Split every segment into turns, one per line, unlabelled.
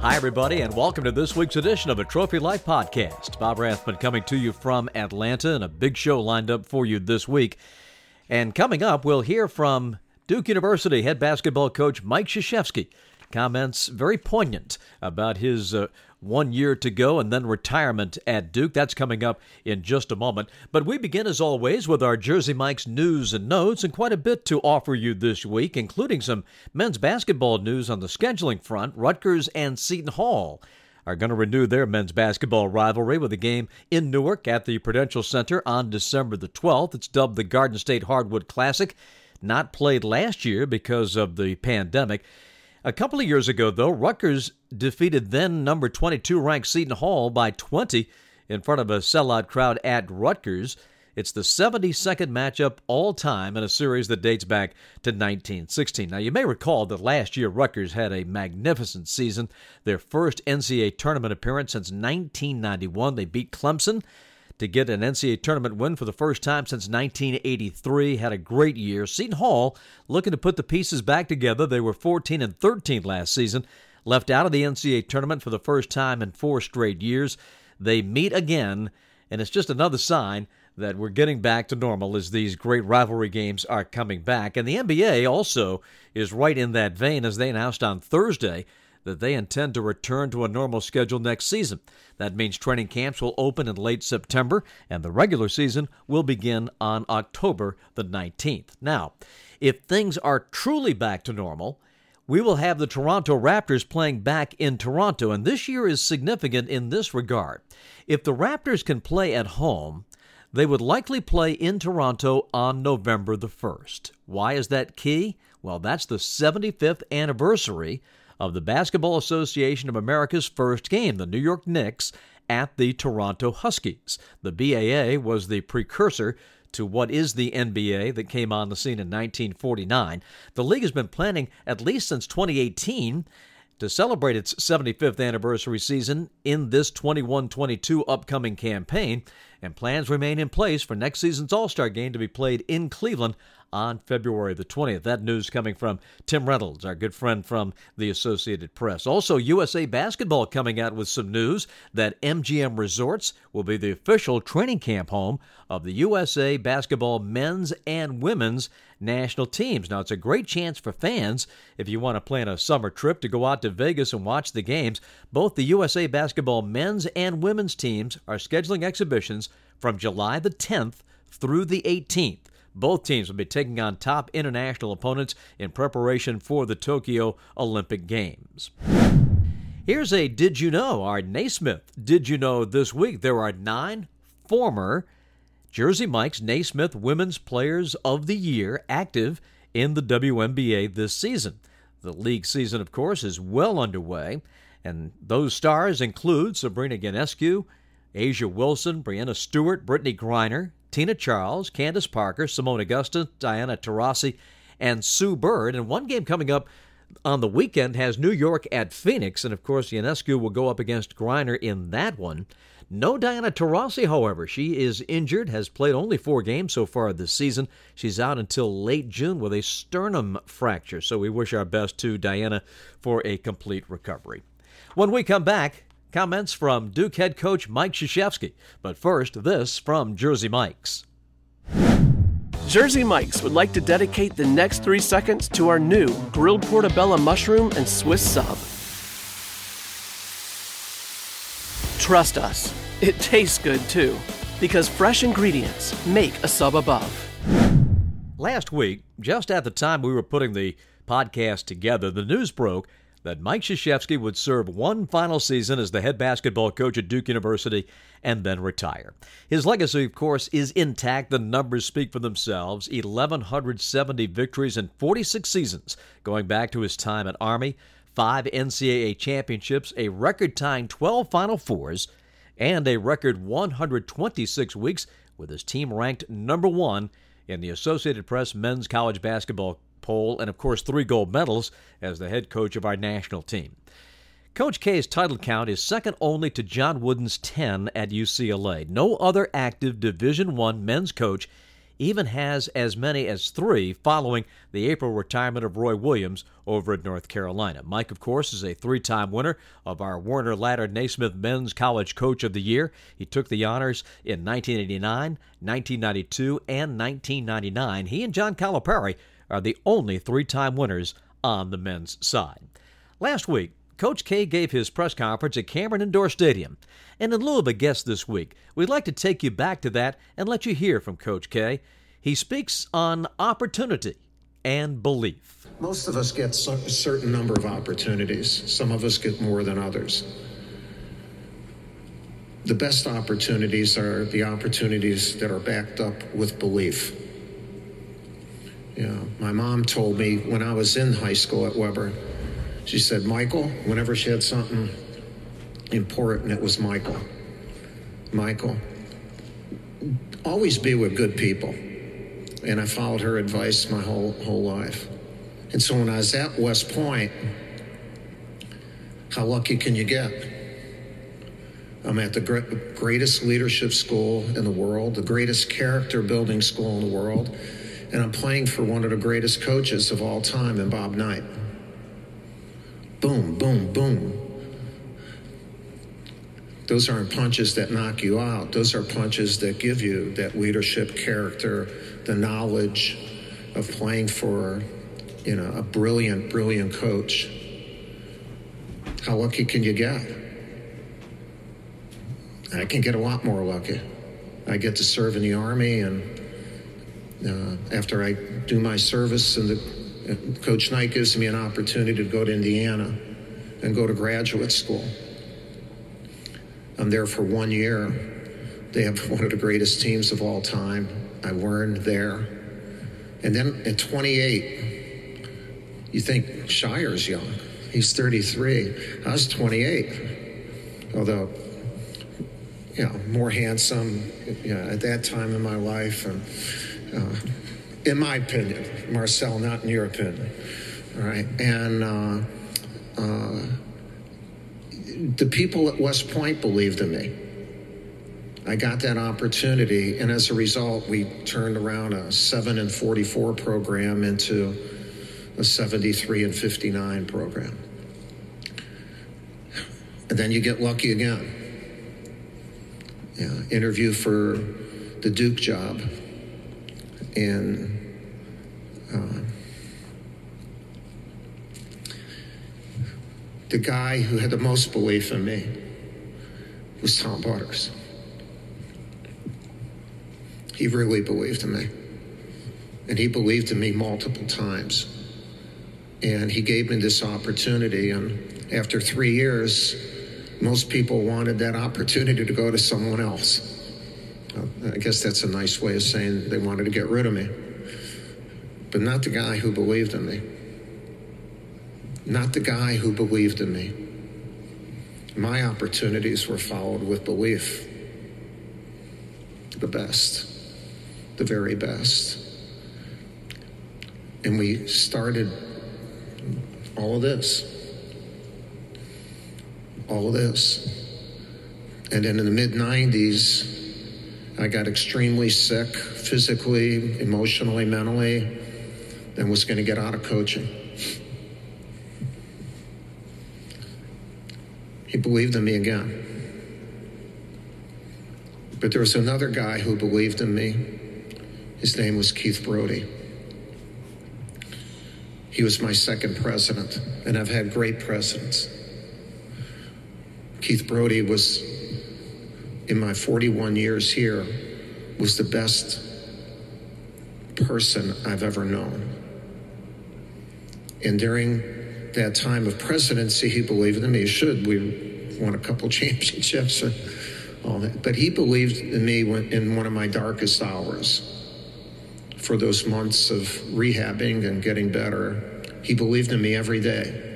Hi, everybody, and welcome to this week's edition of a Trophy Life podcast. Bob Rathbun coming to you from Atlanta, and a big show lined up for you this week. And coming up, we'll hear from Duke University head basketball coach Mike Krzyzewski. Comments very poignant about his uh, one year to go and then retirement at Duke. That's coming up in just a moment. But we begin, as always, with our Jersey Mike's news and notes, and quite a bit to offer you this week, including some men's basketball news on the scheduling front. Rutgers and Seton Hall are going to renew their men's basketball rivalry with a game in Newark at the Prudential Center on December the 12th. It's dubbed the Garden State Hardwood Classic. Not played last year because of the pandemic. A couple of years ago, though, Rutgers defeated then number 22 ranked Seton Hall by 20 in front of a sellout crowd at Rutgers. It's the 72nd matchup all time in a series that dates back to 1916. Now, you may recall that last year Rutgers had a magnificent season, their first NCAA tournament appearance since 1991. They beat Clemson to get an NCAA tournament win for the first time since 1983. Had a great year. Seton Hall looking to put the pieces back together. They were 14 and 13 last season, left out of the NCAA tournament for the first time in four straight years. They meet again, and it's just another sign that we're getting back to normal as these great rivalry games are coming back. And the NBA also is right in that vein as they announced on Thursday that they intend to return to a normal schedule next season. That means training camps will open in late September and the regular season will begin on October the 19th. Now, if things are truly back to normal, we will have the Toronto Raptors playing back in Toronto, and this year is significant in this regard. If the Raptors can play at home, they would likely play in Toronto on November the 1st. Why is that key? Well, that's the 75th anniversary of the Basketball Association of America's first game, the New York Knicks, at the Toronto Huskies. The BAA was the precursor to what is the NBA that came on the scene in 1949. The league has been planning at least since 2018 to celebrate its 75th anniversary season in this 21 22 upcoming campaign, and plans remain in place for next season's All Star game to be played in Cleveland on February the 20th. That news coming from Tim Reynolds, our good friend from the Associated Press. Also, USA Basketball coming out with some news that MGM Resorts will be the official training camp home of the USA Basketball men's and women's national teams. Now, it's a great chance for fans if you want to plan a summer trip to go out to Vegas and watch the games. Both the USA Basketball men's and women's teams are scheduling exhibitions from July the 10th through the 18th. Both teams will be taking on top international opponents in preparation for the Tokyo Olympic Games. Here's a Did You Know? Our Naismith Did You Know this week. There are nine former Jersey Mike's Naismith Women's Players of the Year active in the WNBA this season. The league season, of course, is well underway, and those stars include Sabrina Ionescu, A'ja Wilson, Breanna Stewart, Brittney Griner, Tina Charles, Candace Parker, Seimone Augustus, Diana Taurasi, and Sue Bird. And one game coming up on the weekend has New York at Phoenix, and of course, Ionescu will go up against Griner in that one. No Diana Taurasi, however. She is injured, has played only four games so far this season. She's out until late June with a sternum fracture, so we wish our best to Diana for a complete recovery. When we come back, Comments from Duke head coach Mike Krzyzewski. But first, this from Jersey Mike's.
Jersey Mike's would like to dedicate the next three seconds to our new grilled portobello mushroom and Swiss sub. Trust us, it tastes good too, because fresh ingredients make a sub above.
Last week, just at the time we were putting the podcast together, the news broke that Mike Krzyzewski would serve one final season as the head basketball coach at Duke University and then retire. His legacy, of course, is intact. The numbers speak for themselves 1,170 victories in 46 seasons, going back to his time at Army, five NCAA championships, a record tying 12 Final Fours, and a record 126 weeks with his team ranked number one in the Associated Press men's college basketball poll, and of course, three gold medals as the head coach of our national team. Coach K's title count is second only to John Wooden's 10 at UCLA. No other active Division I men's coach even has as many as three following the April retirement of Roy Williams over at North Carolina. Mike, of course, is a three time winner of our Werner Ladder Naismith Men's College Coach of the Year. He took the honors in 1989, 1992, and 1999. He and John Calipari are the only three time winners on the men's side. Last week, Coach K gave his press conference at Cameron Indoor Stadium. And in lieu of a guest this week, we'd like to take you back to that and let you hear from Coach K. He speaks on opportunity and belief.
Most of us get a certain number of opportunities, some of us get more than others. The best opportunities are the opportunities that are backed up with belief. You know, my mom told me when I was in high school at Weber, she said, Michael, whenever she had something important, it was Michael. Michael, always be with good people. And I followed her advice my whole whole life. And so when I was at West Point, how lucky can you get? I'm at the greatest leadership school in the world, the greatest character building school in the world, and I'm playing for one of the greatest coaches of all time in Bob Knight boom, boom, boom. Those aren't punches that knock you out. Those are punches that give you that leadership character, the knowledge of playing for, you know, a brilliant, brilliant coach. How lucky can you get? I can get a lot more lucky. I get to serve in the Army, and uh, after I do my service and the Coach Knight gives me an opportunity to go to Indiana and go to graduate school. I'm there for one year. They have one of the greatest teams of all time. I learned there. And then at 28, you think Scheyer's young. He's 33. I was 28. Although, you know, more handsome you know, at that time in my life. And, uh, in my opinion, Marcel, not in your opinion. All right. And uh, uh, the people at West Point believed in me. I got that opportunity, and as a result, we turned around a 7 and 44 program into a 73 and 59 program. And then you get lucky again. Yeah, interview for the Duke job and uh, the guy who had the most belief in me was Tom Butters. He really believed in me. And he believed in me multiple times. And he gave me this opportunity. And after three years, most people wanted that opportunity to go to someone else. I guess that's a nice way of saying they wanted to get rid of me. But not the guy who believed in me. Not the guy who believed in me. My opportunities were followed with belief. The best, the very best. And we started all of this. All of this. And then in the mid 90s, I got extremely sick physically, emotionally, mentally, and was going to get out of coaching. He believed in me again. But there was another guy who believed in me. His name was Keith Brodie. He was my second president, and I've had great presidents. Keith Brodie was in my 41 years here was the best person I've ever known. And during that time of presidency, he believed in me. He should. We won a couple championships and all that. But he believed in me in one of my darkest hours. For those months of rehabbing and getting better, he believed in me every day.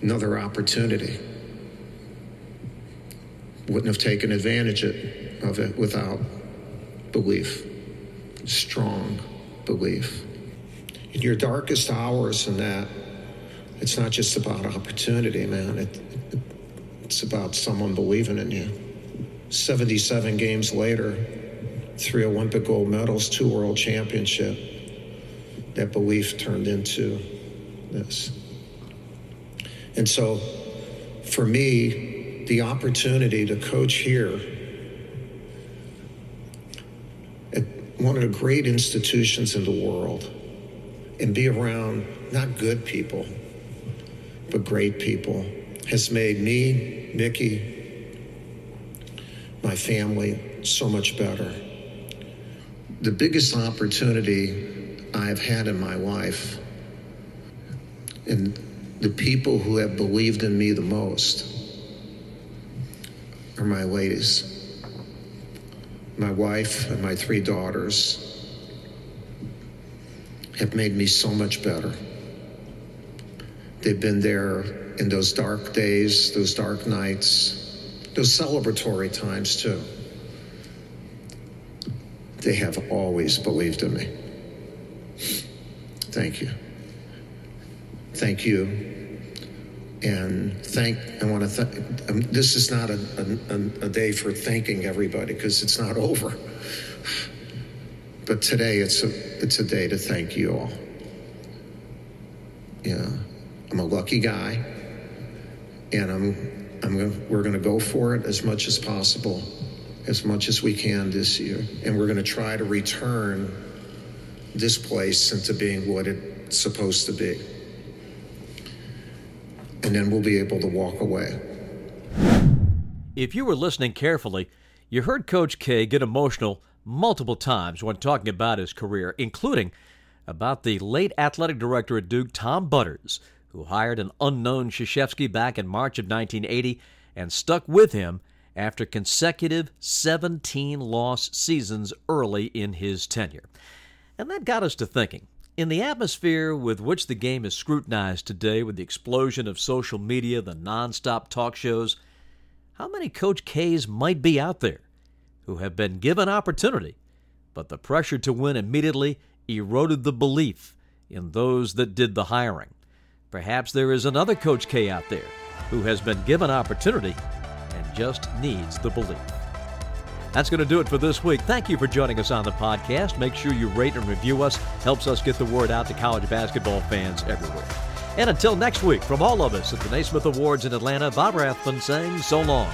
Another opportunity wouldn't have taken advantage of it without belief, strong belief. In your darkest hours, and that, it's not just about opportunity, man. It, it, it's about someone believing in you. 77 games later, three Olympic gold medals, two world championship. That belief turned into this. And so for me, the opportunity to coach here at one of the great institutions in the world and be around not good people, but great people has made me, Mickie, my family so much better. The biggest opportunity I've had in my life and the people who have believed in me the most are my ladies, my wife, and my three daughters have made me so much better. They've been there in those dark days, those dark nights, those celebratory times too. They have always believed in me. Thank you. Thank you and thank. I want to thank. Um, this is not a, a, a day for thanking everybody because it's not over. But today it's a it's a day to thank you all. Yeah, I'm a lucky guy, and I'm I'm gonna, we're going to go for it as much as possible, as much as we can this year, and we're going to try to return this place into being what it's supposed to be and then we'll be able to walk away.
If you were listening carefully, you heard Coach K get emotional multiple times when talking about his career, including about the late athletic director at Duke, Tom Butters, who hired an unknown Krzyzewski back in March of 1980 and stuck with him after consecutive 17 loss seasons early in his tenure. And that got us to thinking in the atmosphere with which the game is scrutinized today, with the explosion of social media, the nonstop talk shows, how many Coach K's might be out there who have been given opportunity, but the pressure to win immediately eroded the belief in those that did the hiring? Perhaps there is another Coach K out there who has been given opportunity and just needs the belief. That's going to do it for this week. Thank you for joining us on the podcast. Make sure you rate and review us. Helps us get the word out to college basketball fans everywhere. And until next week, from all of us at the Naismith Awards in Atlanta, Bob Rathbun saying so long.